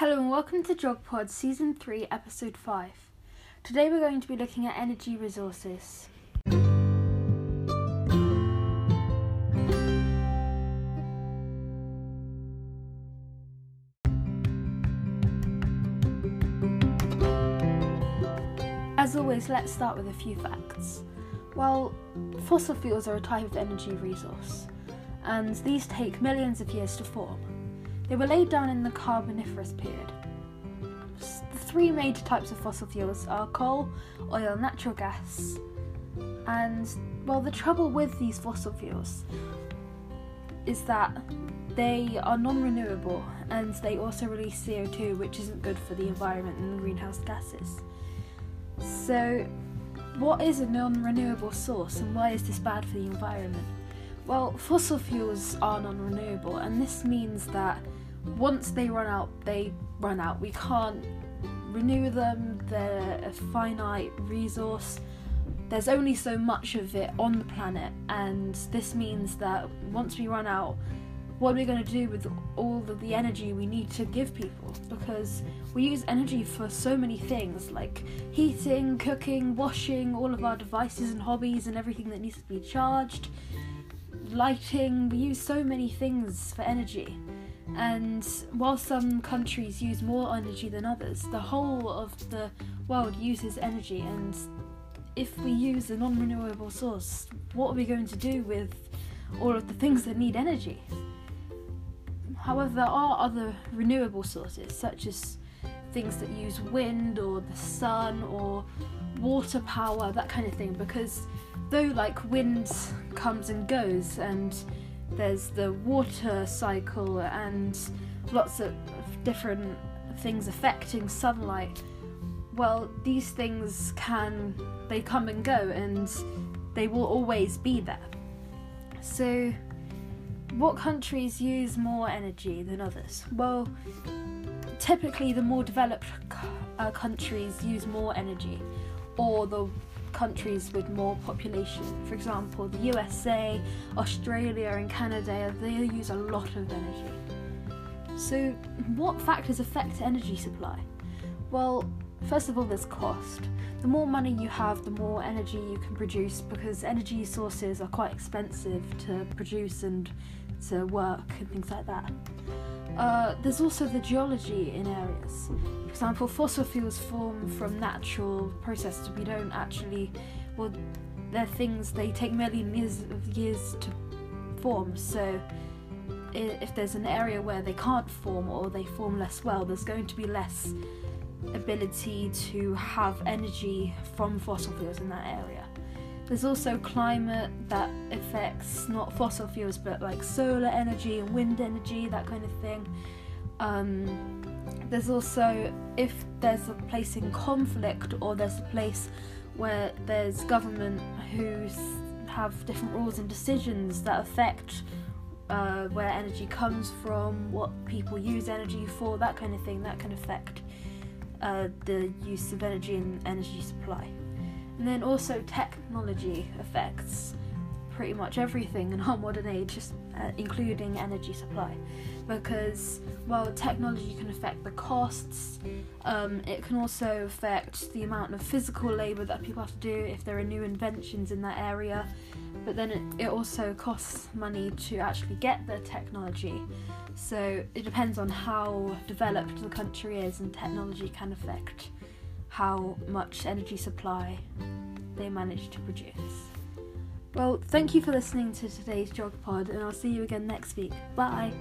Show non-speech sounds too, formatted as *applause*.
Hello and welcome to JogPod Season 3, Episode 5. Today we're going to be looking at energy resources. As always, let's start with a few facts. Well, fossil fuels are a type of energy resource, and these take millions of years to form. They were laid down in the Carboniferous period. The three major types of fossil fuels are coal, oil, natural gas. And, well, the trouble with these fossil fuels is that they are non renewable and they also release CO2, which isn't good for the environment and the greenhouse gases. So, what is a non renewable source and why is this bad for the environment? Well, fossil fuels are non renewable, and this means that once they run out, they run out. We can't renew them, they're a finite resource. There's only so much of it on the planet, and this means that once we run out, what are we going to do with all of the energy we need to give people? Because we use energy for so many things like heating, cooking, washing, all of our devices and hobbies, and everything that needs to be charged, lighting. We use so many things for energy. And while some countries use more energy than others, the whole of the world uses energy. And if we use a non renewable source, what are we going to do with all of the things that need energy? However, there are other renewable sources, such as things that use wind or the sun or water power, that kind of thing, because though like wind comes and goes and there's the water cycle and lots of different things affecting sunlight. Well, these things can they come and go and they will always be there. So what countries use more energy than others? Well, typically the more developed uh, countries use more energy or the countries with more population. For example, the USA, Australia, and Canada, they use a lot of energy. So, what factors affect energy supply? Well, first of all, there's cost. The more money you have, the more energy you can produce because energy sources are quite expensive to produce and to work and things like that. Uh, there's also the geology in areas. For example, fossil fuels form from natural processes. We don't actually, well, they're things they take millions of years to form. So, if there's an area where they can't form or they form less well, there's going to be less ability to have energy from fossil fuels in that area. There's also climate that affects not fossil fuels but like solar energy and wind energy, that kind of thing. Um, there's also if there's a place in conflict or there's a place where there's government who have different rules and decisions that affect uh, where energy comes from, what people use energy for, that kind of thing, that can affect uh, the use of energy and energy supply. And then also technology affects pretty much everything in our *laughs* modern age, uh, including energy supply. Because, while technology can affect the costs, um, it can also affect the amount of physical labour that people have to do if there are new inventions in that area. But then it, it also costs money to actually get the technology. So it depends on how developed the country is, and technology can affect how much energy supply they manage to produce. Well, thank you for listening to today's Jog Pod, and I'll see you again next week. Bye.